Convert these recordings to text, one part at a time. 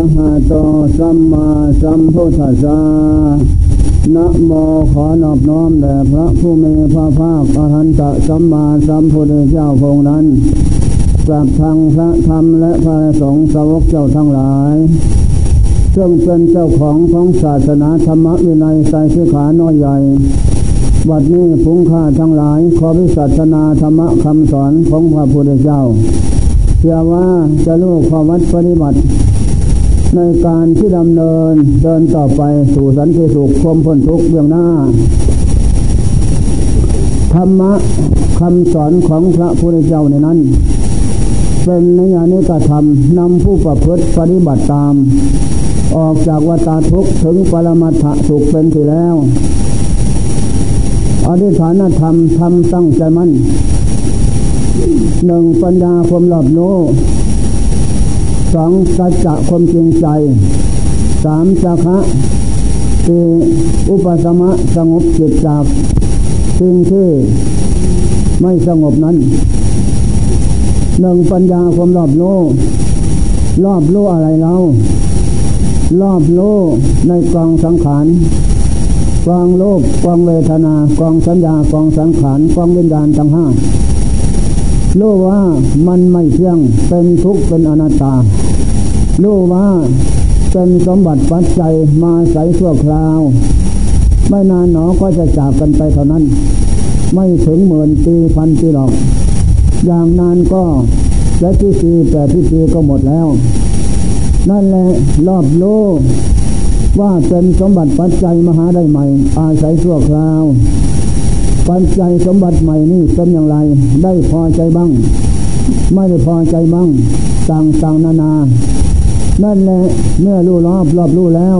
ะหะโตสัมมาสัมพุทธัสสะนะโมขอนอบน้อมแด่พระผู้มีพระภาคอรหันตสัมมาสัมพุทธเจ้าพงนั้นกับทางพระธรรมและพระสงฆ์สาวกเจ้าทั้งหลายซึ่งเป็นเจ้าของของศาสนาธรรมวินัยใส่สิขาน้อยใหญ่บัดนี้พุงค่าทั้งหลาย ขอวิสัชนาธรรมคำสอนของพระพุทธเจ้าเชื่อว่าจะรู้ข้อวัดปฏิบัติ ในการที่ดำเนินเดินต่อไปสู่สันติสุขคมพ้นทุกข์เบื้องหน้า ธรรมะคำสอนของพระพุทธเจ้าในนั้น เป็นนิยานิกธรรมนำผู้ประพฤติปฏิบัติตาม ออกจากวัฏทุกข์ถึงปรมัตถสุขเป็นที่แล้วอธิฐานธรรมทำตั้งใจมั่นหนึ่งปัญญาความรอบรู้ สองสัจจะความจริงใจสามจักะสี่อุปสมะสงบจิตจากสิ่งที่ไม่สงบนั้นหนึ่งปัญญาความรอบรู้รอบรู้อะไรเรารอบรู้ในกองสังขารกองโลกกองเวทนากองสัญญากองสังขารกองวิญญาณทั้งห้ารู้ว่ามันไม่เที่ยงเป็นทุกข์เป็นอนัตตา รู้ว่าเป็นสมบัติปัจจัยมาใส่ชั่วคราว ไม่นานหนอก็จะจากกันไปเท่านั้น ไม่ถึงหมื่นปีพันปีหรอก อย่างนานก็เจ็ดที่ปีแปดที่ปีก็หมดแล้ว นั่นแหละรอบโลกว่าเป็นสมบัติปัจจัยมหาได้ใหม่ อาศัยชั่วคราว ปัจจัยสมบัติใหม่นี่เป็นอย่างไร ได้พอใจบ้าง ไม่ได้พอใจบ้างต่างๆนานา นั่นแหละเมื่อรู้รอบรอบรู้แล้ว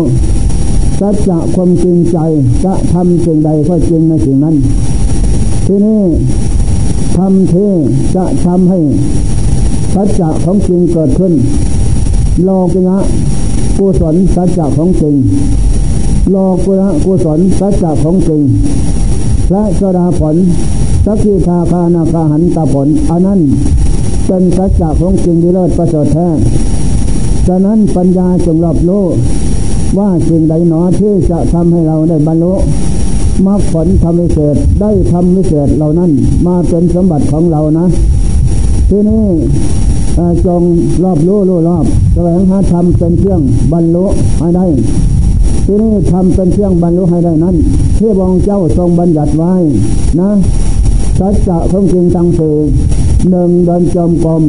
สัจจะความจริงใจจะทำสิ่งใดก็จริงในสิ่งนั้น ที่นี่ทำที่จะทำให้สัจจะของจริงเกิดขึ้นโลกินะกุศลสัจจะของจริงโลกุระกุศลสัจจะของจริงพระสดาผลสักขีทาคานาคาหันตาผลอันนั้นเป็นสัจจะของจริงดีเลิศประเสริฐแท้ ฉะนั้นปัญญาจงรอบรู้ว่าสิ่งใดหนอที่จะทำให้เราได้บรรลุมรรคผลทำวิเศษได้ทำวิเศษเหล่านั้นมาเป็นสมบัติของเรานะ ที่นี่จงรอบรู้รู้รอบแสวงหาธรรมเป็นเครื่องบรรลุให้ได้ ที่นี่ทำเป็นเครื่องบรรลุให้ได้นั้นที่บองเจ้าทรงบัญญัติไว้นะสัจจะของจริงตังสือหนึ่งเดินจมกรม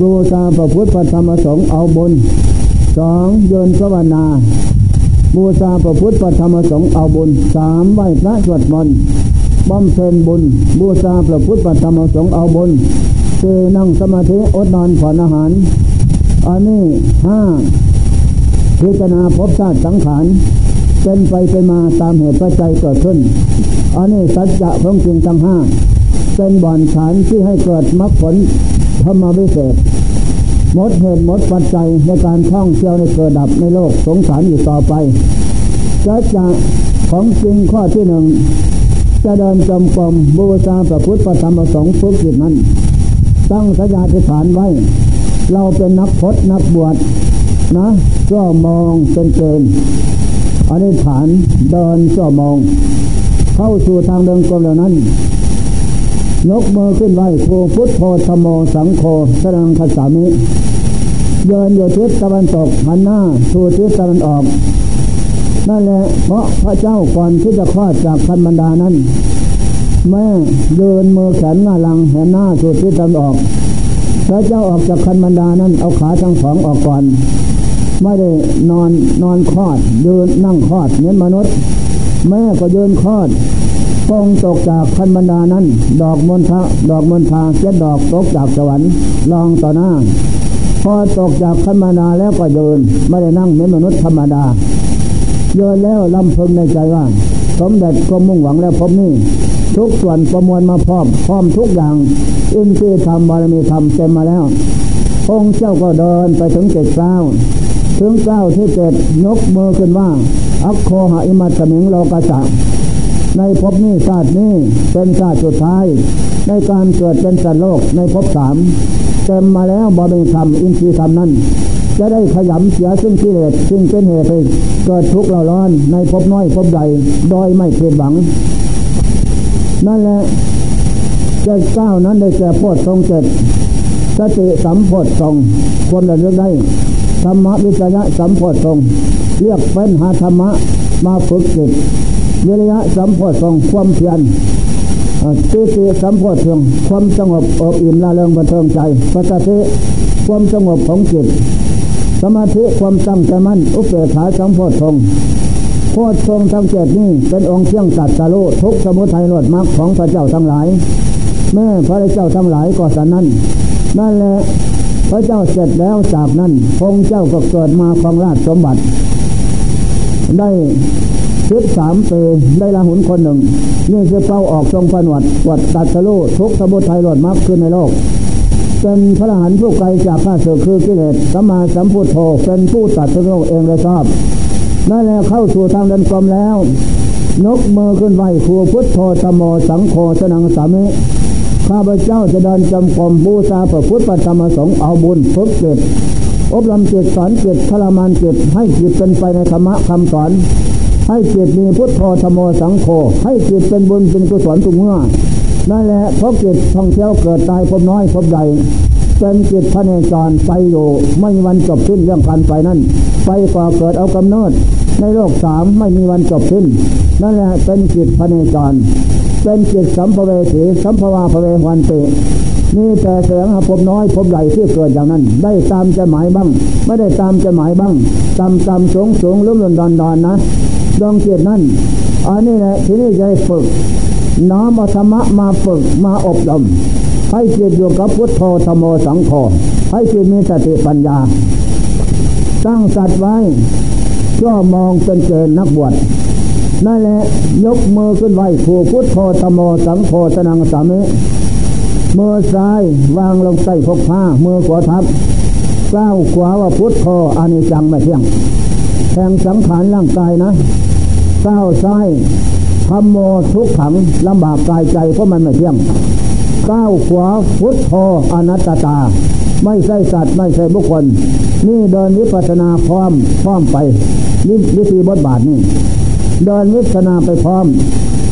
บูชาพระพุทธธรรมสงฆ์เอาบุญสองเยินภาวนาบูชาพระพุทธธรรมสงฆ์เอาบุญสามไหว้พระสวดมนต์บำเพ็ญบุญบูชาพระพุทธธรรมสงฆ์เอาบุญคือนั่งสมาธิอดนอนผ่อนอาหารอันนี้ห้าพิจารณาพบชาติสังขารเป็นไปเป็นมาตามเหตุปัจจัยเกิดขึ้นอันนี้สัจจะของจริงทั้งห้าเป็นบ่อนฐานที่ให้เกิดมรรคผล ธรรมวิเศษหมดเหตุหมดปัจจัยในการท่องเที่ยวในเกิดดับในโลกสงสารอยู่ต่อไปสัจะของจริงข้อที่หนึ่งจะเดินจมกรมบูชาพระพุทธประธรรมประสงค์ฝึกจิตนั้น ตั้งสัญญาธิฐานไว้ เราเป็นนักพจนักบวชนะก็มองเป็นเกณฑ์อธิษฐานเดินก็มอง เข้าสู่ทางเดินกลมเหล่านั้น ยกมือขึ้นไหวโพพุทโธธโมสังโฆสรังคสามิเดินอยู่ทิศตะวันตกหันหน้าสู่ทิศตะวันออกนั่นแหละเพราะพระเจ้าก่อนที่จะคลอดจากคันบรรดานั้น แม่เดินมือแขนหน้าหลังแหนหน้าสุดที่ตนออก พระเจ้าออกจากคันบรรดานั้นเอาขาทั้งสองออกก่อนไม่ได้นอนนอนคลอดยืนนั่งคลอดเหมือนมนุษย์ แม่ก็ยืนคลอด ปองตกจากคันบรรดานั้น ดอกมณฑะดอกมณฑาเจ็ดดอกตกจากสวรรค์ลองต่อหน้า พอตกจากคันบรรดาแล้วก็เดิน ไม่ได้นั่งเหมือนมนุษย์ธรรมดาเดินแล้วลำพึงในใจว่า สมเด็จก็มุ่งหวังแล้วพบนี่ทุกส่วนประมวลมาพร้อมพร้อมทุกอย่าง อินทรีย์ธรรมบารมีธรรมเต็มมาแล้วองค์เจ้าก็เดินไปถึงเจ็ดเก้าถึงเก้าที่เจ็ดยกมือขึ้นว่า อัคโคหะอิมัตสมิงโลกาสะ ในภพนี้ชาตินี้เป็นชาติสุดท้าย ในการเกิดเป็นสัตว์โลกในภพสามเต็มมาแล้วบรมีธรรมอินทรีย์ธรรมนั้น จะได้ขยำเสียซึ่งกิเลสซึ่งเป็นเหตุให้เกิดทุกข์เราร้อนในภพน้อยภพใหญ่โดยไม่ผิดหวัง นั่นแหละจ็ดเก้านั้นได้แก่โพชทรงเจ็ดสติสัมโพชทรงควรระลึกได้ธรรมวิจยะสัมโพชทรงเรียกเป็นหาธรรมะมาฝึกจิต วิริยะสัมโพชทรงความเพียรติติสัมโพชทรงความสงบอบอิ่มละเริงบันเทิงใจปัจจิความสงบของจิต สมาธิความตั้งใจมั่นอุเบกขาสัมโพชทรงโพชทรงทั้งเจ็ดนี้เป็นองค์เชี่ยงตัดสารุทุกสมุทัยโลดมรรคของพระเจ้าทั้งหลาย แม่พระเจ้าทั้งหลายก็สันนั้นนั่นแหละพระเจ้าเสร็จแล้วจากนั้นพงเจ้าก็เกิดมาครองราชสมบัติ ได้ สิบสามปีได้ละหุนคนหนึ่งนี่คือเป้าออกทรงผนวดวัดตัดสโลทุกสมุทัยหลดมักขึ้นในโลก เป็นพระหันผู้ไกลจากข้าศึกคือกิเลสสัมมาสัมพุทโธเป็นผู้ตัดสโลเองเลยชอบนั่นแหละเข้าสู่ทางเดินกลมแล้ว นกมือขึ้นไหวครูพุทโธธโมสังโฆสนังสามิข้าพเจ้าจะเดินจำกรมบูชาพระพุทธธรรมสงฆ์เอาบุญฝึกจิตอบรมจิตสอนจิตทรมานจิตให้จิตเป็นไปในธรรมะคำสอน ให้จิตมีพุทโธธโมสังโฆให้จิตเป็นบุญเป็นกุศลทุกเมื่อนั่นแหละเพราะจิตท่องเที่ยวเกิดตายพบน้อยพบใหญ่เป็นจิตพระเนจรไปอยู่ ไม่มีวันจบสิ้นเรื่องการไปนั่นไปก่อเกิดเอากำเนิด ในโลกสามไม่มีวันจบสิ้น นั่นแหละเป็นจิตพระเนจร เป็นจิตสัมภเวสีสัมภวาภเววันเตนี่แต่เสียงพบน้อยพบใหญ่ที่เกิดอย่างนั้น ได้ตามจะหมายบ้าง ไม่ได้ตามจะหมายบ้างตามตามสูงสูงลุ่มลุ่มดอนดอนนะ ดวงจิตนั่นอันนี้แหละที่นี่จะฝึกน้อมธรรมะมาฝึกมาอบรมให้จิตอยู่กับพุทโธธโมสังโฆให้จิตมีสติปัญญา ตั้งสัตว์ไว้ก็มองเป็นเจนนักบวชนั่นแหละยกมือขึ้นไหวผูกพุทโธธโมสังโฆสนังสามิมือซ้ายวางลงใต้พกผ้ามือขวาทับก้าวขวาว่าพุทโธอานิจังไม่เที่ยงแทงสังขารร่างกายนะ ก้าซ้ายธรรมโมทุกขังลำบากกายใจเพราะมันไม่เที่ยงก้าวขวาพุทโธอนัตตา ไม่ใช่สัตว์ไม่ใช่บุคคล นี่เดินวิปัสนาพร้อมพร้อมไปนี่วิธีบทบาทนี่เดินวิปัสนาไปพร้อม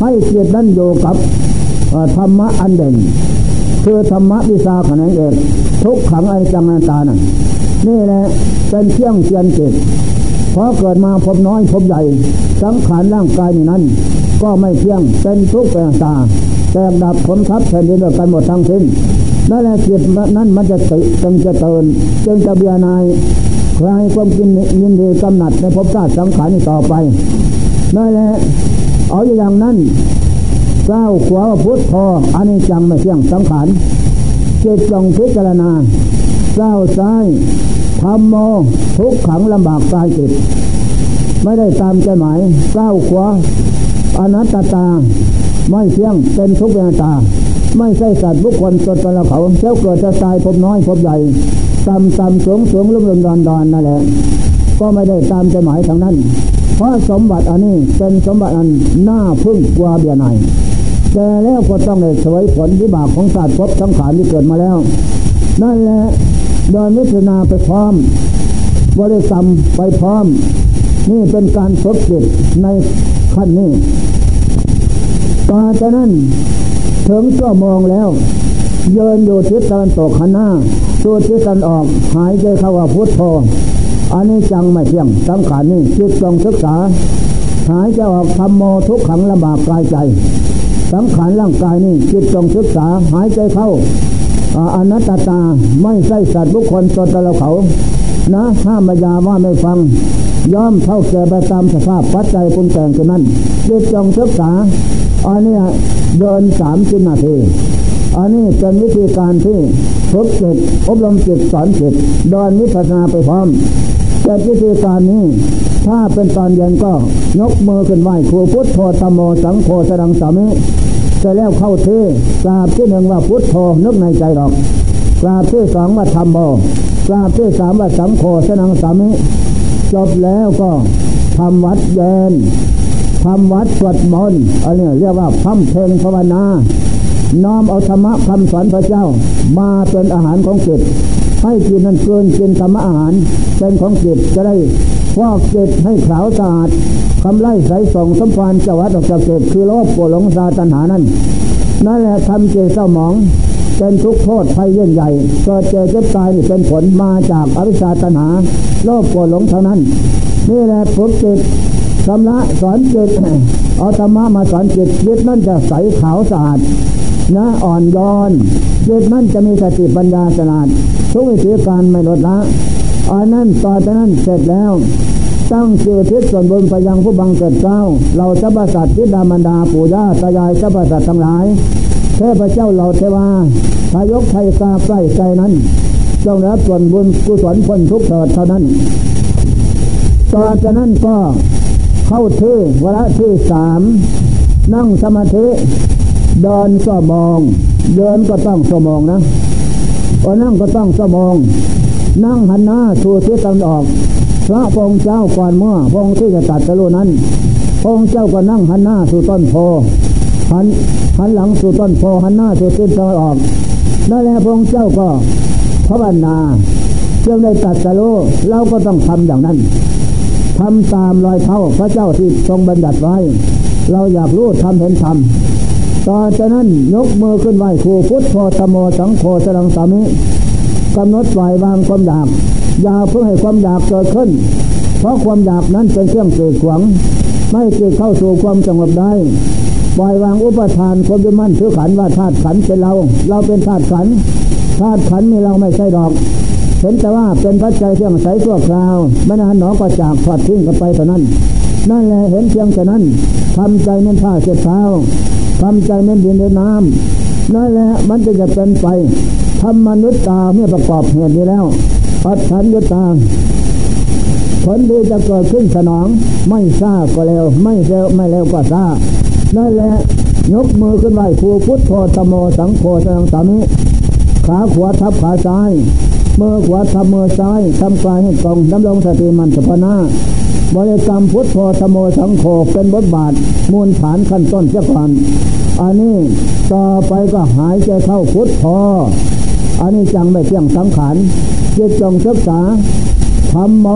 ให้เกียรตินั้นโยกับธรรมะอันเด่น คือธรรมะวิชาขนงเอกทุกขังไอจังนาตานั่นนี่แหละเป็นเที่ยงเทียนจิต พราะเกิดมาพบน้อยพบใหญ่ สังขารร่างกายนี่นั้น ก็ไม่เที่ยงเป็นทุกข์เป็นตาแตกดับผลทับแผ่นดินกันหมดทั้งสิ้นนั่นแหละจิตนั้นมันจะตึจึงจะเตือนจึงจะเบียนายใครความกินยินดีกำหนัดในภพชาติสังขารนี้ต่อไปนั่นแหละเอาอย่างนั้นก้าขวาพุทธพออันนี้จังไม่เที่ยงสังขารจิตจงพิจารณา ก้าซ้ายทำโมทุกขังลำบากกายจิต ไม่ได้ตามใจหมายก้าขวาอนัตตา ไม่เที่ยงเป็นทุกข์เป็นตา ไม่ใช่สัตว์บุคคลตนตนเขาเจ้าเกิดจะตายพบน้อยพบใหญ่ต่ำต่ำสูงสูงลุ่มลุ่มดอนดอนนั่นแหละ ก็ไม่ได้ตามใจหมายทางนั้น เพราะสมบัติอันนี้เป็นสมบัติอันน่าพึ่งกว่าเบียไนแต่แล้วก็ต้องได้สวยผลวิบากของศาสตร์พบสังขารที่เกิดมาแล้ว นั่นแหละ โดยวิจารณาไปพร้อม บริกรรมไปพร้อม นี่เป็นการฝึกจิตในขั้นนี้ต่อจากนั้นถึงก็มองแล้วเยินอยู่ทิศตะวันตกขน้าตัวทิศตะวันออกหายใจเข้าว่าพุทโธอันนี้จังไม่เที่ยงสำคัญนี่จิตจงศึกษา หายใจออกทำโมทุกขังลำบากกายใจสังขารร่างกายนี่จิตจงศึกษาหายใจเข้า อนัตตาไม่ใช่สัตว์บุคคลตนเราเขา นะห้ามยาว่าไม่ฟัง ย่อมเท่าแก่ไปตามสภาพปัจจัยปรุงแต่งกันนั้นจิตจงศึกษาอันนี้เดินสามสิบนาทีอันนี้เป็นวิธีการที่ฝึกจิตอบรมจิตสอนจิตเดินวิปัสนาไปพร้อมแต่วิธีการนี้ ถ้าเป็นตอนเย็นก็ยกมือขึ้นไหวครูพุทธโธธโมสังโฆสดังสามิ จะแล้วเข้าเทกราบที่หนึ่งว่าพุทโธนึกในใจหรอกกราบที่สองว่าธรรมโมกราบที่สามว่าสังโฆสนังสามิจบแล้วก็ทำวัดเย็นทำวัดสวดมนต์อันนี้เรียกว่าพัมเพลงภาวนาน้อมเอาธรรมะคำสอนพระเจ้า มาเป็นอาหารของจิตให้จิตนั้นเกินกินธรรมอาหารเป็นของจิตจะได้ ฟอกจิตให้ขาวสะอาดคำไล่ใสส่งสมพานจวัดออกจากจิตคือโลภโกรธหลงซาตัณหานั้นนั่นแหละทำเจเศร้าหมองเป็นทุกข์โทษภัยยิ่งใหญ่เกิดเจอเจ็บตายนี่เป็นผลมาจากอวิชชาตัณหา โลภโกรธหลงเท่านั้น นี่แหละฝึกจิตชำระสอนจิตเอาธรรมะมาสอนจิตจิตนั่นจะใสขาวสะอาดนะอ่อนย้อนจิตนั่นจะมีสติปัญญาฉลาดทุกวิธีการไม่ลดละ อันนั้นต่อจากนั้นเสร็จแล้ว ตั้งชื่อทิศส่วนบนไปยังผู้บังเกิดเจ้า เราจะประสัตทิดามันดาปู่ย่าตายายจะประสัตทั้งหลายเทพเจ้าเราเทวาทายกไทยกาใกล้ใจนั้นจงรับส่วนบุญกุศลพ้นทุกเถิดเท่านั้นต่อจากนั้นก็เข้าที่วระที่สามนั่งสมาธิเดินก็มอง เดินก็ต้องสมองนะพอนั่งก็ต้องสมอง นั่งหันหน้าสู่ทิศตะวันออก พระพงเจ้าก่อนเมื่อพงที่จะตัดสรุนั้นพงเจ้าก็นั่งหันหน้าสู่ต้นโพหันหันหลังสู่ต้นโพหันหน้าสู่ทิศตะวันออกนั่นแหละพงเจ้าก็พระบรรณาเพื่อได้ตัดสรุเราก็ต้องทำอย่างนั้นทำตามรอยเท้าพระเจ้าที่ทรงบัญญัติไว้ เราอยากรู้ทำเห็นทำต่อจากนั้นยกมือขึ้นไหวครูพุทธโธตโมสังโฆสรังสามิ กำหนดปล่อยวางความอยากอย่าเพื่อให้ความอยากเกิดขึ้น เพราะความอยากนั้นเป็นเครื่องเกิดขวางไม่เกิดเข้าสู่ความสงบได้ปล่อยวางอุปทานความยึดมั่นถือขันว่าธาตุขันเป็นเรา เราเป็นธาตุขันธาตุขันมีเราไม่ใช่ดอกเห็นแต่ว่าเป็นปัจจัยเพียงใสชั่วคราวไม่นานหนอก็จากถอดทิ้งกันไปเท่านั้น นั่นแหละเห็นเพียงแต่นั้นทำใจนั้นผ้าเช็ดเท้าทำใจนั้นดินในน้ำนั่นแหละมันจะจะเป็นไป ทำมนุษย์ตาเมื่อประกอบเหตุนี้แล้วอัตถัญญตาผลดีจะเกิดขึ้นสนอง ไม่ซาก็เร็ว ไม่เร็วไม่เร็วก็ซานั่นแหละยกมือขึ้นไหวภูพุทธโธตโมสังโฆสังสามิขาขวาทับขาซ้ายมือขวาทำมือซ้ายทำกายให้ตรงดำรงสติมันสภนาบริกรรมพุทโธธโมสังโฆเป็นบทบาทมูลฐานขั้นต้นเจ้าก่อนอันนี้ต่อไปก็หายใจเข้าพุทโธ อันนี้จังไม่เที่ยงสังขารจิตจงศึกษาธรรมโม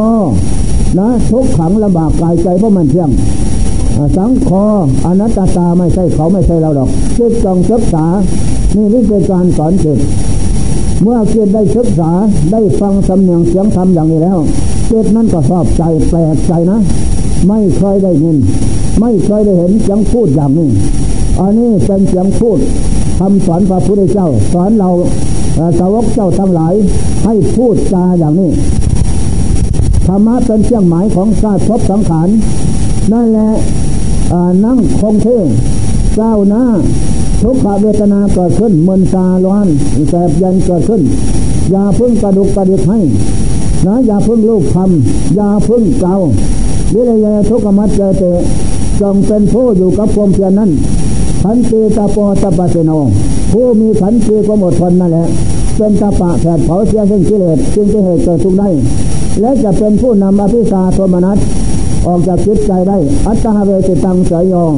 นะทุกขังลำบากกายใจเพราะมันเที่ยงสังคออนัตตาไม่ใช่เขาไม่ใช่เราหรอกจิตจงศึกษา นี่นี่เป็นการสอนจิตเมื่อจิตได้ศึกษาได้ฟังสำเนียงเสียงธรรมอย่างนี้แล้วจิตนั้นก็ชอบใจแปลกใจนะ ไม่เคยได้ยิน ไม่เคยได้เห็นเสียงพูดอย่างนี้อันนี้เป็นเสียงพูดคำสอนพระพุทธเจ้า สอนเรา สาวกเจ้าทั้งหลายให้พูดจาอย่างนี้ธรรมะเป็นเครื่องหมายของชาติภพสังขารนั่นแหละนั่งคงเท่เจ้าหน้าทุกขเวทนาเกิดขึ้นมึนตาร้อนแสบยันเกิดขึ้น อย่าพึ่งกระดุกกระดิกให้นะอย่าพึ่งลูกทำอย่าพึ่งเกาวิริยทุกขมัจเจเตจงเป็นผู้อยู่กับความเพียรนั้น ขันตีตาปอตาปะเสโนผู้มีขันตีก็หมดทนนั่นแหละ เป็นตาปะแผดเผาเสียซึ่งกิเลสจึงจะเหตุเกิดทุกได้ และจะเป็นผู้นำอภิสาโทมนัสออกจากจิตใจได้ อัตตาเวจิตังสยอง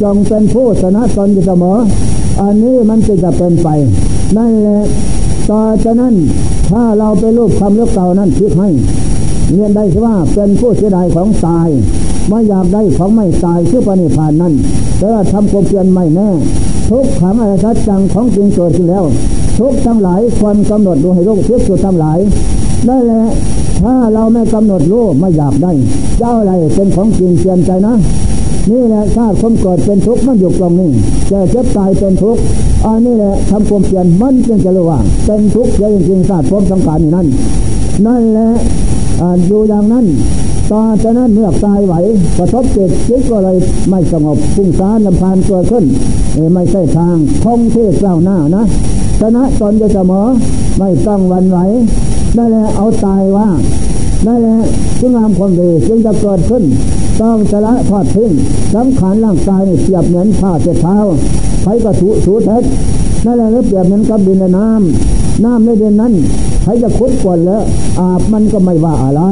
จงเป็นผู้ชนะตนอยู่เสมอ อันนี้มันจะจะเป็นไป นั่นแหละต่อจากนั้นถ้าเราไปรูปคำเลือกเก่านั้นคิดให้เรียนได้ว่าเป็นผู้เสียดายของตาย ไม่อยากได้ของไม่ตายชื่อปณิพานนั้นแต่ว่าทำความเพียรไม่แน่ ทุกขังอะไรชัดจังของจริงเกิดขึ้นแล้ว ทุกทั้งหลายควรกำหนดดูให้รู้ทุกสุดทั้งหลายนั่นแหละถ้าเราไม่กำหนดรู้ไม่อยากได้ เจ้าอะไรเป็นของจริงเชียนใจนะ นี่แหละชาติความเกิดเป็นทุกข์มันอยู่ตรงนี้แก่เจ็บตายเป็นทุกข์อันนี้แหละทำความเพียรมันจึงจะรู้ว่าเป็นทุกข์เยอะจริงๆชาติความสังขารนี่นั่นนั่นแหละอยู่อย่างนั้นตอนจากนั้นเมื่อตายไหวกระทบเจิตจิตก็เลยไม่สงบฟุ้งซ่านลำพานเกิดขึ้นไม่ใช่ทางคงเทศเจ้าหน้านะชนะตนจะเสมอไม่ต้องวันไหวนั่นแหละเอาตายว่านั่นแหละจึงงามความดีจึงจะเกิดขึ้น ต้องสละทอดทิ้งสำคัญร่างกายเสียบเหมือนผ้าเจ็ดเท้าใครก็ถูถูเท็จนั่นแหละเปรียบเหมือนกับดินในน้ำน้ำในดินนั้นใครจะคุดกวนแล้ว อาบมันก็ไม่ว่าอะไร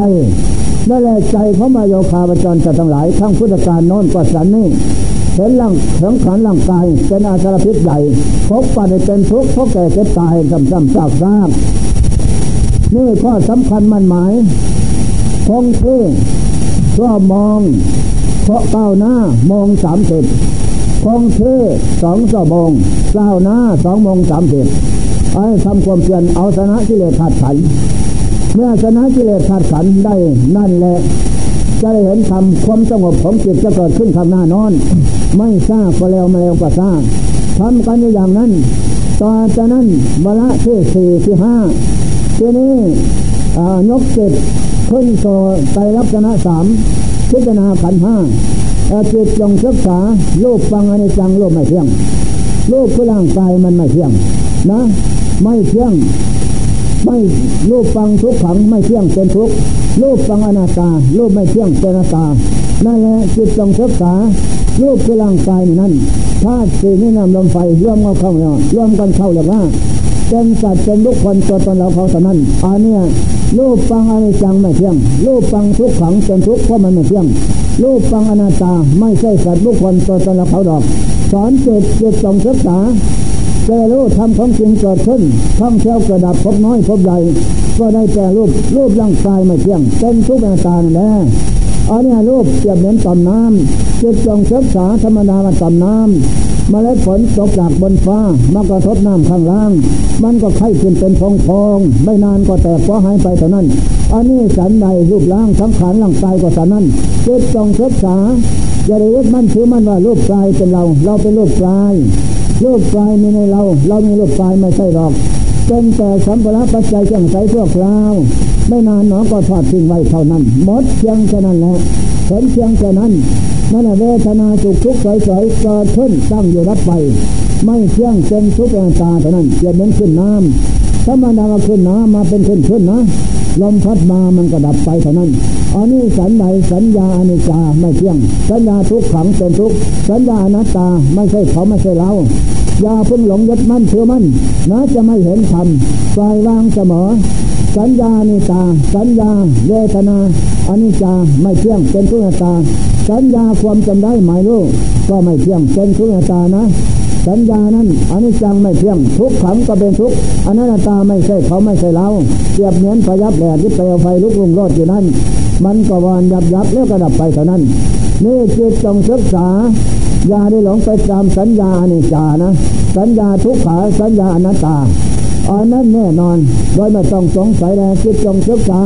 นั่นแหละใจเขามาโยคาบจรจะทั้งหลายทั้งพุทธการโน้นก็สันนี่เห็นร่างสังขารร่างกายเป็นอาสารพิษใหญ่พบปัจเป็นทุกข์พราะแก่เจ็บตายซ้ำๆซากๆนี่ข้อสำคัญมันหมายคงเท่ก็มอง เพราะก้าวหน้ามองสามสิบคงเท่สองชั่โมงก้าวหน้าสองโมงสามสิบไอ้ทำความเพียรเอาชนะกิเลสขาดขัน เมื่อชนะกิเลสขาดขันได้นั่นแหละจะได้เห็นธรรมความสงบของจิตจะเกิดขึ้นทางหน้านอน ไม่ทราบก็แล้วมาแล้วก็ทราบทำกันอย่างนั้นต่อจากนั้นเวลาที่สี่ที่ห้าทีนี้ยกจิ ตขึ้นโซไตรลักษณะสามพิจารณาขันห้าจิตจงศึกษาโลกฟังอนิจจังโลกไม่เที่ยงโลกคือร่างกายมันไม่เที่ยง นะ ไม่เที่ยง ไม่โลกฟังทุกขังไม่เที่ยงเป็นทุกโลกฟังอนาตาโลกไม่เที่ยงเป็นอนาตานั่นแหละจิตจงศึกษา รูปคือร่างกายนั่นธาตุสี่นี่นำลมไฟร่วมเข้าเข้าร่วมกันเข้าอย่างว่าเป็นสัตว์เป็นบุคคลตัวตนเราเขาแต่นั้นอันนี้รูปฟังอนิจจังไม่เที่ยงรูปฟังทุกขังเป็นทุกข์เพราะมันไม่เที่ยงรูปฟังอนาตาไม่ใช่สัตว์บุคคลตัวตนเราเขาดอก สอนจิตจิตจงศึกษาเจรู้ทำของจริงเกิดขึ้นท่องเที่ยวกิดดับพบน้อยพบใหญ่ก็ได้แต่รูปรูปร่างกายไม่เที่ยงเป็นทุกข์อนาตตาแหละ อันนี้รูปเปียบเหมือนต่อมน้ำจิตจงศึกษาธรรมดาว่าต่อมน้ำมาเล็ดฝนตกจากบนฟ้ามากระทบน้ำข้างล่าง มันก็ไข่ขึ้นเป็นฟองฟองไม่นานก็แตกก็หายไปเท่านั้น อันนี้สันใดรูปร่างทั้งขานร่างกายก็สันนั้นจิตจงศึกษาอย่าได้ยึดมั่นถือมั่นว่ารูปกายเป็นเรา เราเป็นรูปกายรูปกายม่ในเรา เรามีรูปกายไม่ใช่หรอกเป็นแต่สัมภาระปัจจัยเครื่องใช้พวกเรา ไม่นานหนอก็ทอดทิ้งไว้เท่านั้น หมดเพียงแค่นั้นแหละเห็นเพียงแค่นั้นนั่นเวทนาสุขทุกข์สอยๆเกิดขึ้นตั้งอยู่รับไป ไม่เที่ยงเป็นทุกข์ตาเท่านั้นเกิดเหมือนขึ้นน้ำถ้ามันดาวขึ้นน้ำมาเป็นขึ้นขึ้นนะลมพัดมามันก็ดับไปเท่านั้นอันนี้สัญญาสัญญาอนิจจาไม่เที่ยง สัญญาทุกขังเป็นทุกข์สัญญาอนัตตาไม่ใช่เขาไม่ใช่เราอย่าเพิ่งหลงยึดมั่นเชื่อมั่นนะจะไม่เห็นธรรมปล่อยวางเสมอ สัญญานิตา สัญญาเวทนาอนิจจาไม่เที่ยงเป็นทุกข์ตา สัญญาความจำได้หมายรู้ก็ไม่เที่ยงเป็นทุกข์ตานะ สัญญานั้นอนิจจังไม่เที่ยงทุกขังก็เป็นทุกอนัตตาไม่ใช่เขาไม่ใช่เราเทียบเหมือนพยับแหลที่เปลวไฟลุกลุ่งรอดอยู่นั้น มันก็วานยับยับแล้วก็ดับไปเท่านั้น นี่จิตจงศึกษาอย่าได้หลงไปตามสัญญาเนจานะ สัญญาทุกขาสัญญาอนัตตา อันนั้นแน่นอนโดยไม่ต้องสงสัยแลจิตจงศึกษา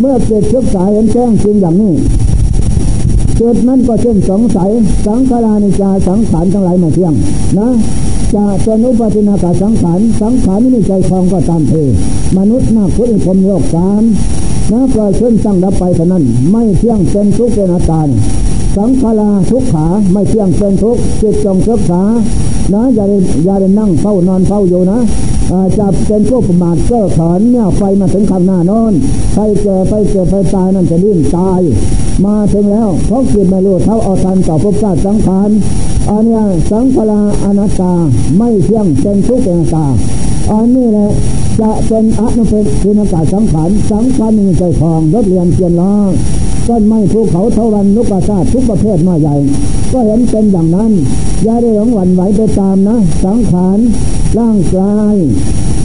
เมื่อจิตศึกษาเห็นแจ้งจริงอย่างนี้เจิตนั้นก็เช่นสงสัย สังขารานิจาสังขารทั้งหลายมาเที่ยงนะจะเป็นอุปตินากาสังขารสังขารนี่ใจคลองก็ตามเทมนุษย์นาคุณพรมโลกสามนะเกิดขึ้นตั้งรับไปเท่านั้น ไม่เที่ยงเป็นทุกข์เป็นอาการสังขาราทุกขาไม่เที่ยงเป็นทุกข์จิตจงศึกษานะอย่าได้อย่าได้นั่งเฝ้านอนเฝ้าอยู่นะ จะเป็นพวกประมาทเก้อขอนเนี่ยไฟมาถึงข้างหน้านอนไฟเจอไฟเจอไฟตายนั่นจะลื่นตาย มาถึงแล้วเพราะจิตไม่รู้เท่าเอาทันต่อภพชาติสังขารอันนี้สังขาราอนัตตาไม่เที่ยงเป็นทุกข์เป็นตาอันนี้แหละจะเป็นอนุเป็นคือนากาสังขารสังขารมีใจทองรถเรียนเพียนล้อต้นไม้ภูเขาเทวันลุกอาซาทุกประเภทมาใหญ่ ก็เห็นเป็นอย่างนั้น อย่าได้หลงหวั่นไหวไปตามนะ สังขาร ร่างกาย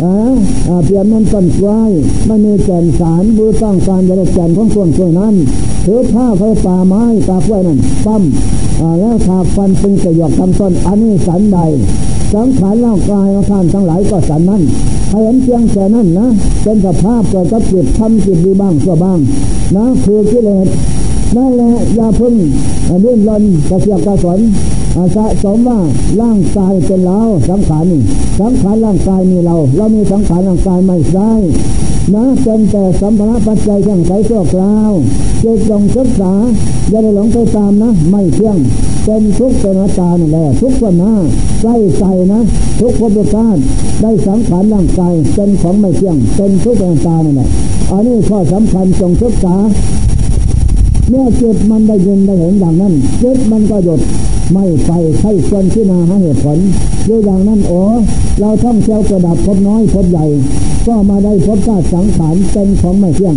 อ่เปลี่ยนมันต้นกล้วยไม่มีแก่นสารบูต้องการจะได้แก่นของส่วนส่วนนั้นถือผ้าไฟป่าไม้ตากล้วยนั่นปั้มแล้วถากฟันเป็นกระยอกทำต้นอันนี้สันใดสังขารร่างกายของท่านทั้งหลายก็สันนั้นให้เห็นเพียงแค่นั้นนะเป็นสภาพเกิดกับจิตทำจิตดีบ้างชั่วบ้างนะคือกิเลสนั่นแหละอย่าพึ่งดิ้นรนกระเสียกกระสน สะสมว่าร่างกายเป็นเราสังขารนี่สังขารร่างกายมีเรา เรามีสังขารร่างกายไม่ได้นะเป็นแต่สัมภาระปัจจัยทั้งใจชั่วคราวจิตลงศึกษาอย่าได้หลงไปตามนะ ไม่เที่ยง เป็นทุกข์เป็นอาการนั่นแหละทุกข์วันาใกล้ใจนะ ทุกข์ภพชาติได้สังขารร่างกายเป็นของไม่เที่ยง เป็นทุกข์เป็นอาการนั่นแหละอันนี้ข้อสำคัญจงศึกษาเมื่อจิตมันได้ยินได้เห็นอย่างนั้นจิตมันก็หยุด ไม่ไปใช้ควรที่นาหาเหตุผลด้วยอย่างนั้นโอ้เราท่องเที่ยวกระดับพบน้อยพบใหญ่ ก็มาได้พบกาสังขารเป็นของไม่เที่ยง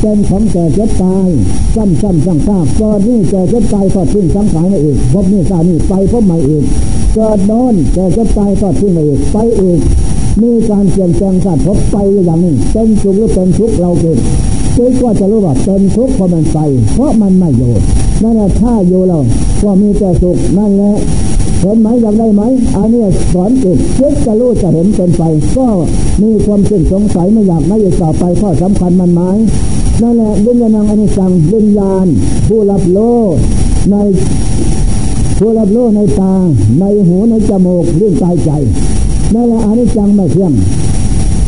เป็นของแก่เจ็บตายซ้ำซ้ำซ้ำซ้ำเกิดนี่แก่เจ็บตายก็ทิ้งสังขารมาอีกพบนี่ซานี่ไปพบใหม่อีกเกิดโดนแก่เจ็บตายก็ทิ้งมาอีกไปอีกมีการเปลี่ยนแปลงสัตว์พบไปอย่างนี้เป็นสุขหรือเป็นทุกข์เราเกิด จึงก็จะรู้ว่าเป็นทุกข์เพราะมันไป เพราะมันไม่อยู่นั่นแหละถ้าอยู่เราก็มีแต่สุขนั่นแหละเห็นไหมอยากได้ไหมอันนี้สอนจิตคิดจะรู้จะเห็นเป็นไป ก็มีความสิ้นสงสัยไม่อยากไม่อยากต่อไปข้อสำคัญมันหมายนั่นแหละวิญญาณอันนี้สั่งวิญญาณ ผู้รับโลในผู้รับโลในตา ในหูในจมูกเรื่องกายใจนั่นแหละอนิจจังไม่เที่ยง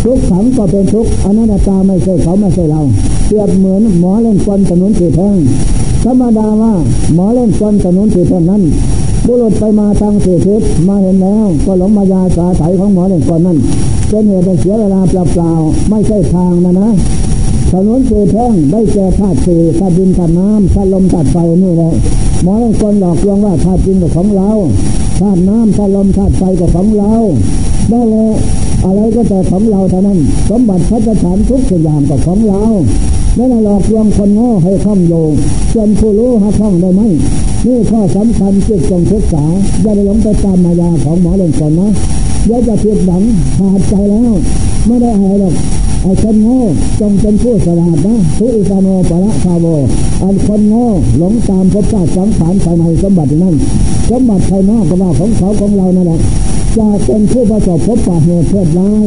ทุกขังก็เป็นทุกอนัตตาไม่ใช่เขาไม่ใช่เราเปรียบเหมือนหมอเล่นกลถนนสีแท่งธรรมดาว่าหมอเล่นกลถนนสีแท่งนั้นบุรุษไปมาทางสีทิศมาเห็นแล้ว ก็หลงมายาสาไถของหมอเล่นกลนั้นเป็นเหตุให้เสียเวลาเปล่าๆไม่ใช่ทางนะนะถนนสีแท่งได้แก่ธาตุสี่ธาตุดินธาตุน้ำธาตุลมธาตุไฟนี่แหละหมอเล่นกลหลอกลวงว่าธาตุดินกับของเราธาตุน้ำธาตุลมธาตุไฟกับของเราได้แล้ว อะไรก็แต่ของเราเท่านั้น สมบัติพระสถานทุกสิ่งอย่างก็ของเราไม่ได้หลอกลวงคนโง่ให้ข้องโยงจนผู้รู้หาข้องได้ไหมนี่ข้อสำคัญจิตจงศึกษาอย่าได้หลงไปตามมายาของหมอเล่นก่อนนะเดี๋ยวจะผิดหวังขาดใจแล้ว ไม่ได้อะไรหรอกไอ้คนโง่จงเป็นผู้สลาดนะทุอิสาโนปะละคาโวอันคนโง่หลงตามพชาติสังขารภายในสมบัตินั้น สมบัติภายนอกก็ว่าของเขาของเรานั่นแหละ จะเป็นผู้ประสบพบปะเหตุเพศร้าย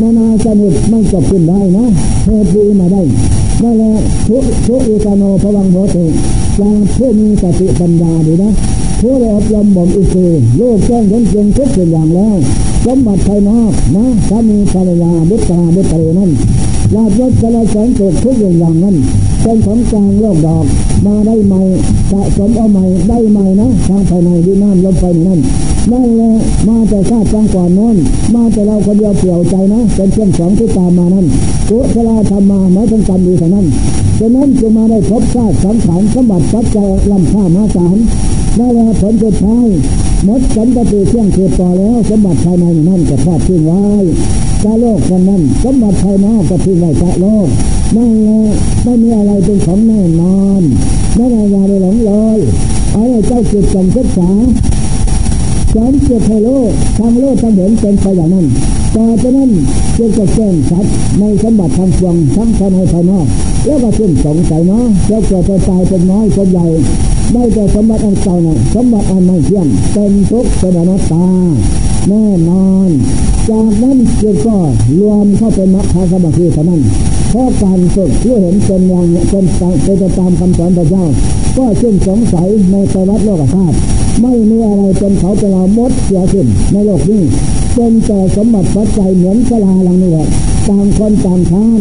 นานาสนิทไม่จบขึ้นได้นะเหตุดีมาได้นั่นแหละทุทุอิสาโนพวังโหติจะผู้มีสติปัญญาดีนะผู้ได้อบรมบ่มอิสีโลกแจ้งเห็นจริงทุกสิ่งอย่างแล้วสมบัติภายนอกนะสามีภรรยาบุตรบุตรีนั่นลาบยศกระแสงเกิดทุกอย่างอย่างนั้นเป็นของกลางโลกดอกมาได้ใหม่สะสมเอาใหม่ได้ใหม่นะทางภายในดินน้ำลมไฟนั่น นั่นแหละมาแต่ชาติจังก่อนน้นมาแต่เราคนเดียวเปลี่ยวใจนะเป็นเพื่อนสองที่ตามมานั้นกุศลธรรมาหมายถึงกรรมดีเท่านั้นฉะนั้นจึงมาได้พบชาติสังขารสมบัติปัจจัยลำค่ามาสารได้แล้วผลสุดท้ายมดสันติเที่ยงเกิดต่อแล้วสมบัติภายในนั่นก็ทอดทิ้งไว้กาโลกคนนั้นสมบัติภายนอกก็ทิ้งไว้กะโลกนั่นแหละไม่มีอะไรเป็นของแน่นอนไม่ได้ยาได้หลงเลยเอาเจ้าจิตจงศึกษา สอนเกิดให้โลกทางโลกทางเห็นเป็นไปอย่างนั้นต่จากนั้นจึงจะแจ้งชัดในสมบัติทางฟวงทั้งภายในภายนอก แล้วก็สิ้นสงสัยเนาะจะเกิดจะตายเป็นน้อยเป็นใหญ่ได้แต่สมบัติอันเก่าน่ะสมบัติอันไม่เที่ยงเป็นทุกข์เป็นอนัตตาแน่นอน จากนั้นจึงก็รวมเข้าเป็นมรรคสมาธิเท่านั้นเพราะการฝึกเพื่อเห็นเป็นอย่างเป็นเป็นตามคำสอนพระเจ้า ก็สิ้นสงสัยในไตรวัฏโลกธาตุ ไม่มีอะไรเป็นเขาเป็นเรามดเสียสิ้นในโลกนี้เป็นแต่สมบัติปัจจัยเหมือนสลาลังนี้แหละต่างคนต่างทาน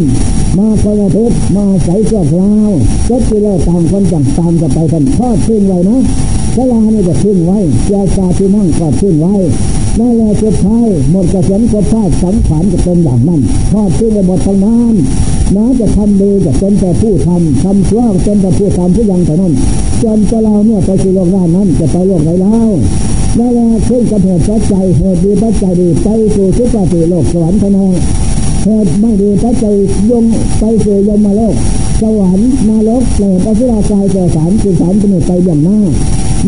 มาคนละทุกมาใส่เสื้อคราวก็คือเราต่างคนต่างตามกันไปทันทอดทิ้งไว้นะสลานี่จะทิ้งไว้เจ้าชาที่นั่งก็ทิ้งไว้นั่นแหละสุดท้ายหมดกระสันกระพาดสังขารจะเป็นอย่างนั้นทอดทิ้งไปหมดทั้งนั้น น้าจะทำดีจะเป็นแต่ผู้ทำทำชั่วเป็นแต่ผู้ทำผู้ยังแต่นั้นจนจะเราเนี่ยไปสู่โลกหน้านั้นจะไปโลกไหนแล้วนั่นแหละขึ้นกับเหตุปัจจัยเหตุดีปัจจัยดีไปสู่สุคติโลกสวรรค์พนเหตุไม่ดีปัจจัยยงไปสู่ยมโลก สวรรค์นรกเปรตอสุรกายเจสารคือสารเป็นไปอย่างหน้า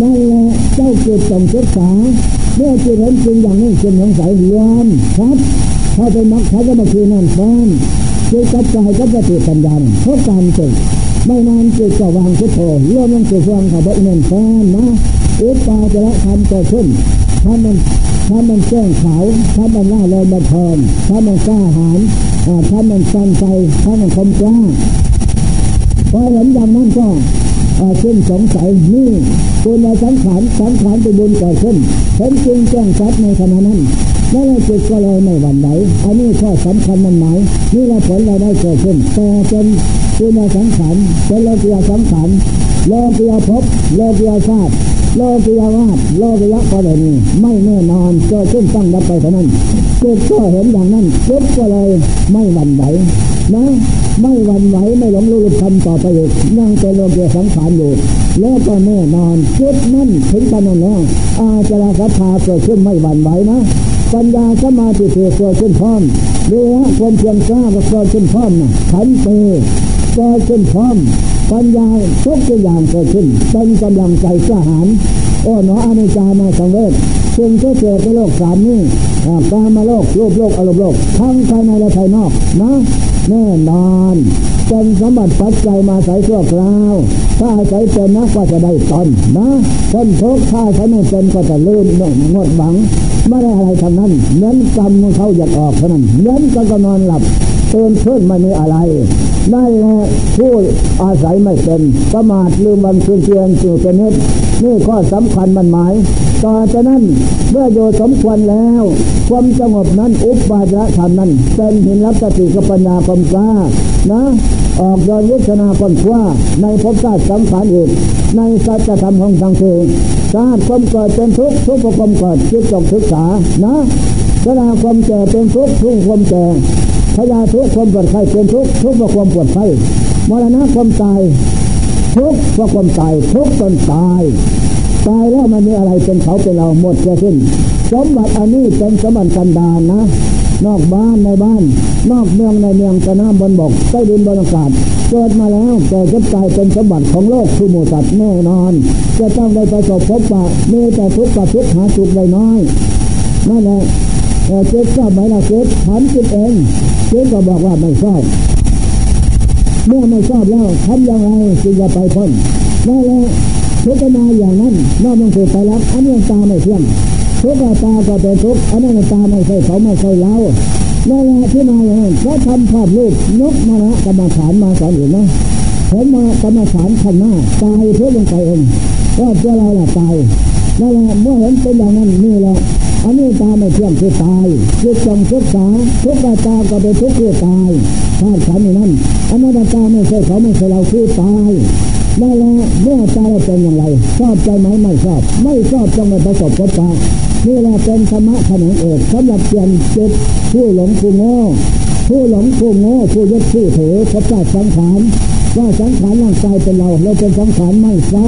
นั่นแหละเจ้าเกิดจงศึกษาเมื่อจิตเห็นจริงอย่างนี้จึงสงสัยรวมครับถ้าเป็นมรรคเขาจะมาคือนั่นฟ้อน จิตกับใจก็จะติดปัญญาเพราะการฝึกไม่นานจิตก็วางพุทโธเรื่อลงสู่ฟังขาบเงินฟ้อนนะอุปาจะละทำต่อขึ้นถ้ามันถ้ามันแจ้งขาวถ้ามันล่าลอยบันเทิงถ้ามันกล้าหาญถ้ามันสั้นใจถ้ามันคมกล้าพอเห็นอย่างนั้นก็ขึ้นสงสัยนี่คุณในสังขารสังขารเป็นบุญก่อขึ้นเห็นจริงแจ้งชัดในขณะนั้น นั่นแหละจิตก็เลยไม่หวั่นไหวอันนี้ข้อสำคัญมันหมายนี่เราผลเราได้เกิดขึ้นแต่เป็นคุณในสังขารเป็นโลกียสังขารโลกียภพโลกียชาติโลกียวาสโลกียะก็เลยนี่ไม่แน่นอนเกิดขึ้นตั้งรับไปเท่านั้นจิตก็เห็นอย่างนั้นจิตก็เลยไม่หวั่นไหวนะไม่หวั่นไหวไม่หลงรู้คำต่อไปอีกยังเป็นโลกียสังขารอยู่แล้วก็แน่นอนจิตนั่นถึงปานนั้นแล้วอาจาราศรัทธาเกิดขึ้นไม่หวั่นไหวนะ ปัญญาสมาธิเกิดขึ้นพร้อมเรื่องความเพียรกล้าก็เกิดขึ้นพร้อมนะขันเตก็ขึ้นพร้อม ปัญญาทุกอย่างเกิดขึ้นเป็นกำลังใจสหารโอ้หนออนิจจามาสังเวชซึ่งก็เกิดในโลกสามนี้กามาโลกรูปโลกอารมณ์โลกทั้งภายในและภายนอกนะแน่นอนเป็นสมบัติปัจจัยมาใส่ชั่วคราว ถ้าใส่เป็นนะก็จะได้ตนนะคนทุกข์ถ้าใช้ไม่เป็นก็จะลืมหงดหวัง ไม่ได้อะไรทำนั้นเน้นกรรมเขาอยากออกเท่านั้นเน้นก็ก็นอนหลับตื่นขึ้นไม่มีอะไรได้แหละผู้อาศัยไม่เป็นประมาทลืมวันคืนเพียงสู่เป็นนิดนี่ข้อสำคัญมันหมาย ต่อจากนั้นเมื่อโยสมควรแล้ว ความสงบนั้นอุปบาทธรรมนั้น เป็นหินรับสติกับปัญญาความกล้านะ ออกยอนวุฒนาคนว่าในภพชาติสังขารอื่นในสัจธรรมของทางเทชาติความเกิดเป็นทุกข์ทุกข์ความเกิดคิดจงศึกษานะเวลาความแก่เป็นทุกข์ทุกข์ความแก่พยาทุกข์ความปวดไข้เป็นทุกข์ทุกข์เพระความปวดไข้มรณะความตายทุกข์เพราะความตายทุกข์จนตายตายแล้วมันมีอะไรเป็นเขาเป็นเราหมดจะสิ้นสมบัติอันนี้เป็นสมบัติกันดานนะ นอกบ้านในบ้าน นอกเมืองในเมืองกระน้ำบนบกใต้ดินบนอากาศเกิดมาแล้วแต่จะตายเป็นสมบัติของโลกทุโมตัดแน่นอน จะต้องได้ประสบพบปะมีแต่ทุกข์กับทุกข์หาสุขได้น้อยนั่นแหละเจ็บชอบไหมล่ะเจ็บถามจิตเองเจ็บก็บอกว่าไม่ชอบเมื่อไม่ชอบแล้วทำอย่างไรจึงจะไปพ้นนั่นแหละทุกข์มาอย่างนั้นนอกมันคือไปแล้วอันนี้ตาไม่เที่ยง ทุกตาก็เป็นทุกอันนั้นตาไม่ใช่เขาไม่ใช่เรานั่นแหละที่มาอย่างนั้นเขาทำภาพรูปนกมาละกรรมฐานมาสอนอยู่นะผมมากรรมฐานข้างหน้าตายเพื่อลงไปเองก็เจ้าเราละตายนั่นแหละเมื่อเห็นเป็นอย่างนั้นนี่แหละอันนี้ตาไม่เที่ยงคือตายจิตจงศึกษาทุกตาก็เป็นทุกข์คือตายธาตุขันธ์นั้นอันนั้นตาไม่ใช่เขาไม่ใช่เราคือตายนั่นแหละเมื่อตาเราเป็นอย่างไรชอบใจไหมไม่ชอบ ไม่ชอบจงไปประสบพบตา นี่แหละเป็นธรรมะขนงเอกสำหรับเปลี่ยนจิตผู้หลงผู้โง่ผู้หลงผู้โง่ผู้ยึดผู้ถือพระเจ้าสังขารว่าสังขารร่างกายเป็นเราเราเป็นสังขารไม่ใช่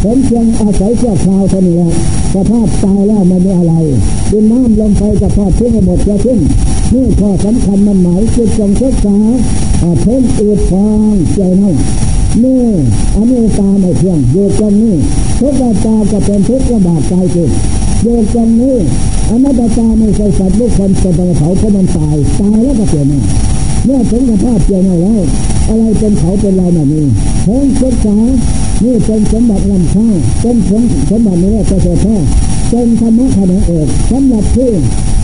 เป็นเพียงอาศัยเสื้อคราวเท่านี้แหละสภาพตายแล้วมันไม่อะไรดินน้ำลมไฟจะทอดทิ้งหมดจะทิ้งนี่ข้อสำคัญมันหมายจิตจงศึกษาเพิ่มอืดฟางใจนั่นนี่อันนี้ตาไม่เที่ยงอยู่กันนี่ทุกตาจะเป็นทุกข์ระบาดใจจิต โยู่กันนี้อนัตตาไม่ใช่สัตว์ลูกคนเป็นตัวเขาเพราะมันตายตายแล้วก็เปลี่ยนเมื่อถึงสภาพเปลี่ยนแล้วอะไรเป็นเขาเป็นเราแบบนี้เพิ่มศึกษานี่เป็นสมบัติลำค่าเป็นสมสมบัตินี้จะเสียแท้เป็นธรรมะขนงเอกสำหรับที่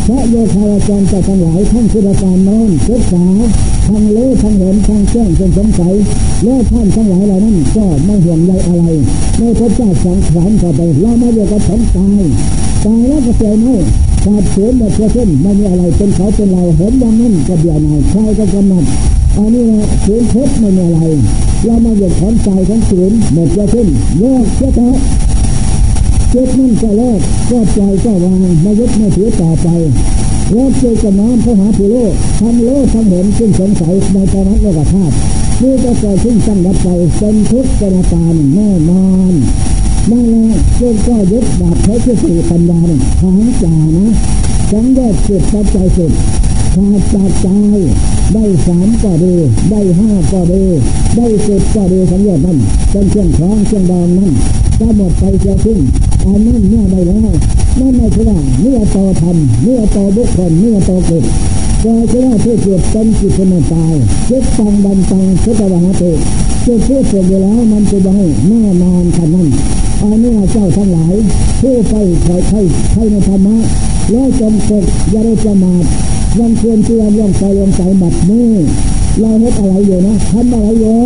พระโยคาวจารย์จะทั้งหลายทั้งคุณาจารย์น้นศึกษาทั้งเล่ทั้งเห็นทั้งแจ้งจนสงสัยและท่านทั้งหลายเหล่านั้นก็ไม่ห่วงใยอะไรไม่พบเจ้าสังขารต่อไปเราไม่เรียกว่าฉันตายตายแล้วก็เสียไม่ขาดเสียหมดเสียสิ้นไม่มีอะไรเป็นเขาเป็นเราเห็นอย่างนั้นก็เบียนายใครก็กำนัดอันนี้นะเสียงเพชรไม่มีอะไรเรามาเหยียดของใจของศีลหมดจะสิ้นโลกเสียเถอะ จิตนั่นก็เลิกก็ใจก็วางไม่ยึดไม่ถือต่อไปแล้วเจอกับน้ำพระหาผู้โลกทำโลกทำเห็นซึ่งสงสัยในตอนนั้นโลกธาตุนี่ก็เกิดขึ้นตั้งรับใจเป็นทุกข์เป็นอาการแน่นอนนั่นแหละเจ้าก็ยึดบาปใช้ที่สี่ปัญญาเนี่ยทางจ่านะสังแยกจิตปัจจัยจิตขาดจากใจได้สามก็ดีได้ห้าก็ดีได้สิบก็ดีสังเกตนั่นเป็นเครื่องคล้องเครื่องดองนั่นก็หมดไปเสียขึ้น อันนั้นเนี่ยได้แล้วนั่นไม่ใช่ว่าเนื้อต่อธรรมเนื้อต่อบุคคลเนื้อต่อกิจแต่จะว่าที่เกิดเป็นจิตเป็นตายจิตตังบันตังสุตวังติจิตที่เกิดอยู่แล้วมันจะได้แน่นอนขนาดนั้นอันนี้เจ้าทั้งหลายผู้ไปใครใครใครในธรรมะแล้วจงฝึกอย่าได้ประมาทยังควรเตือนยังใจยังใจบัดนี้เราเฮ็ดอะไรอยู่นะทำอะไรอยู่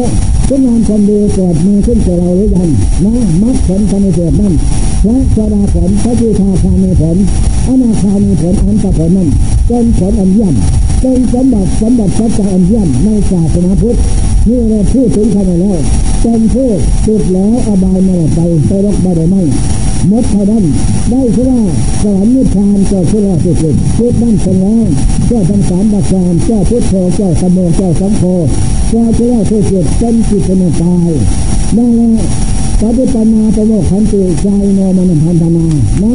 ทุกงานความดีเกิดมีขึ้นกับเราหรือยังนะมักผลภายในเกิดนั่น พระสดาผลพระยุทาคามีผลอนาคามีผลอันตะผลนั่นเป็นผลอันเยี่ยมเป็นสมบัติสมบัติพระเจ้าอันเยี่ยมในศาสนาพุทธนี่เราพูดถึงขนาดแล้วเป็นผู้ติดแล้วอบายมาไปไปรกไปได้ไหมมดเท่านั้นได้ชื่อว่าสวรรค์นิพพานก็ชื่อว่าสุดสุดพุทธนั่นเป็นแล้วเจ้าทำสารบักการเจ้าพุทธโธเจ้าสมโภเจ้าสังโฆเจ้าชื่อว่าสุดสุดเป็นจิตเป็นกายนั่นแหละ ปฏิปนาประโมกขันติใจโนมันพันธนานะ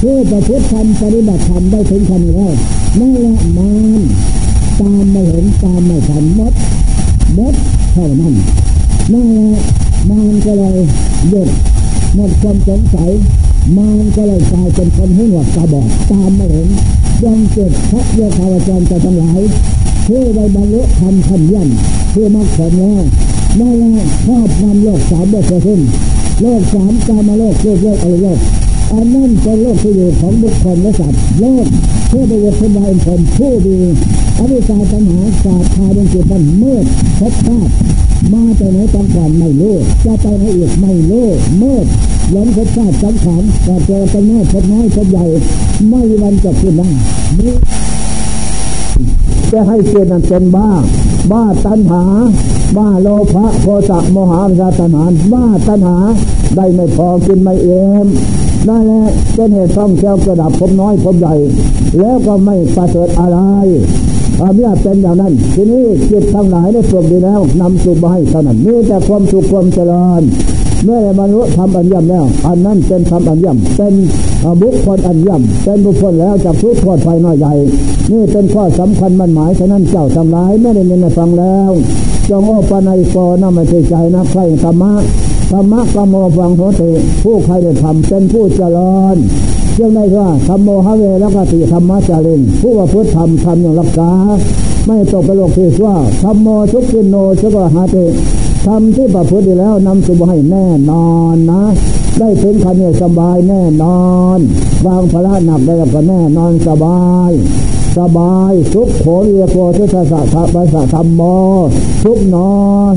ผู้ประพฤติธรรมปฏิบัติธรรมได้ถึงขนาดแล้วนั่นแหละมานตามไม่เห็นตามไม่ทันมดเด็ดเท่านั้นนั่นแหละมันก็เลยหยุดหมดความสงสัยมันก็เลยกลายเป็นคนหูหนวกตาบอดตามไม่เห็นยังเกิดพระโยคาวจรจะทั้งหลาย ผู้ได้บรรลุธรรมขันยันผู้มาขอนแล้วนั่นแหละครอบนำโลกสามโลกขึ้นโลกสามกามาโลกโลกโลกอะไรโลกอันนั้นเป็นโลกที่อยู่ของบุคคลและสัตว์โลกผู้ได้ยกขึ้นมาเป็นคนผู้ดีอวิชาปัญหาศาสตร์พาดวงจิตมันมืดพบชาติมาแต่ไหนตอนก่อนไม่รู้จะไปไหนอีกไม่รู้มืดหลงพบชาติสังขารแต่เจอเป็นน้อยพบน้อยพบใหญ่ ไม่วันจะขึ้นได้นี่ จะให้เกิดนั้นเป็นบ้า บ้าตัณหา บ้าโลภะโทสะโมหะราตัณหาบ้าตัณหาได้ไม่พอกินไม่เอมนั่นแหละเป็นเหตุต้องเจ้ากระดับผมน้อยผมใหญ่ แล้วก็ไม่ประเสริฐอะไร ความยากเป็นอย่างนั้น ทีนี้จิตทั้งหลายได้ฝึกดีแล้วนำสุขมาให้เท่านั้นมีแต่ความสุขความเจริญเมื่อได้บรรลุธรรมอันย่ำแล้ว อันนั้นเป็นธรรมอันย่ำเป็นบุคคลอันย่ำเป็นบุคคลแล้วจากทุกข์ทษภัยน้อยใหญ่ นี่เป็นข้อสำคัญมันหมายฉะนั้นเจ้าทั้งหลายไม่ได้ยินฟังแล้ว จงโอปนัยโกนำมาใจนะใครธรรมะธรรมะกรรมโมฟังโหติผู้ใครได้ทำเป็นผู้เจริญ เรื่องได้ว่าธรรมโมหะเวแล้วก็ติธรรมะจารินผู้ว่าพุทธธรรมทำอย่างรักษา ไม่ตกไปโลกที่ว่าธรรมโมทุกขินโนชกหาติทำที่ประพฤติแล้วนำสุบให้แน่นอนนะ ได้ถึงคันเนี่ยสบายแน่นอน วางภาระหนักได้ก็แน่นอนสบาย สบายสุขโขเรียโกทุสสะทะปัสสะธรรมโมสุขหนอ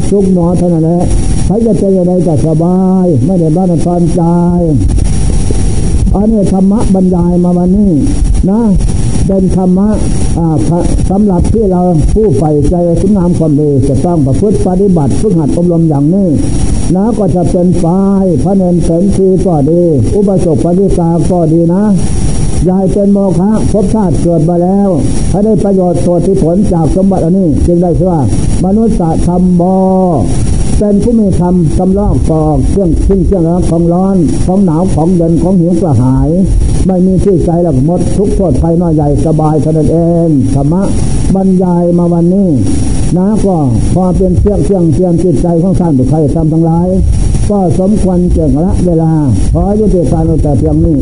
สุขหนอเท่านั้นแหละใครจะเจออะไรก็สบาย ไม่ได้บ้านตอนใจ อันนี้ธรรมะบรรยายมาวันนี้นะเป็นธรรมะสำหรับที่เราผู้ใฝ่ใจคุณงามความดีจะต้องประพฤติปฏิบัติฝึกหัดอบรมอย่างนี้นะก็จะเป็นฝ่ายพระเนนเป็นทีก็ดี อุปสมปฏิกาก็ดีนะยายเป็นโมฆะพบชาติเกิดมาแล้วถ้าได้ประโยชน์ตัวที่ผลจากสมบัติอันนี้ จึงได้ชื่อว่ามนุษย์ธรรมบอ เป็นผู้มีธรรมสำลอกปอกเครื่องขึ้นเครื่องร้อนของร้อนของหนาวของเย็นของหิวกระหาย ไม่มีที่ใจหลักมดทุกโทษภัยน้อยใหญ่สบายเท่านั้นเองธรรมะบรรยายมาวันนี้นะก็พอเป็นเครื่องเครื่องเตรียมจิตใจของท่านผู้ใครทำทั้งหลาย ก็สมควรเจริญละเวลาขอยุติการแต่เพียงนี้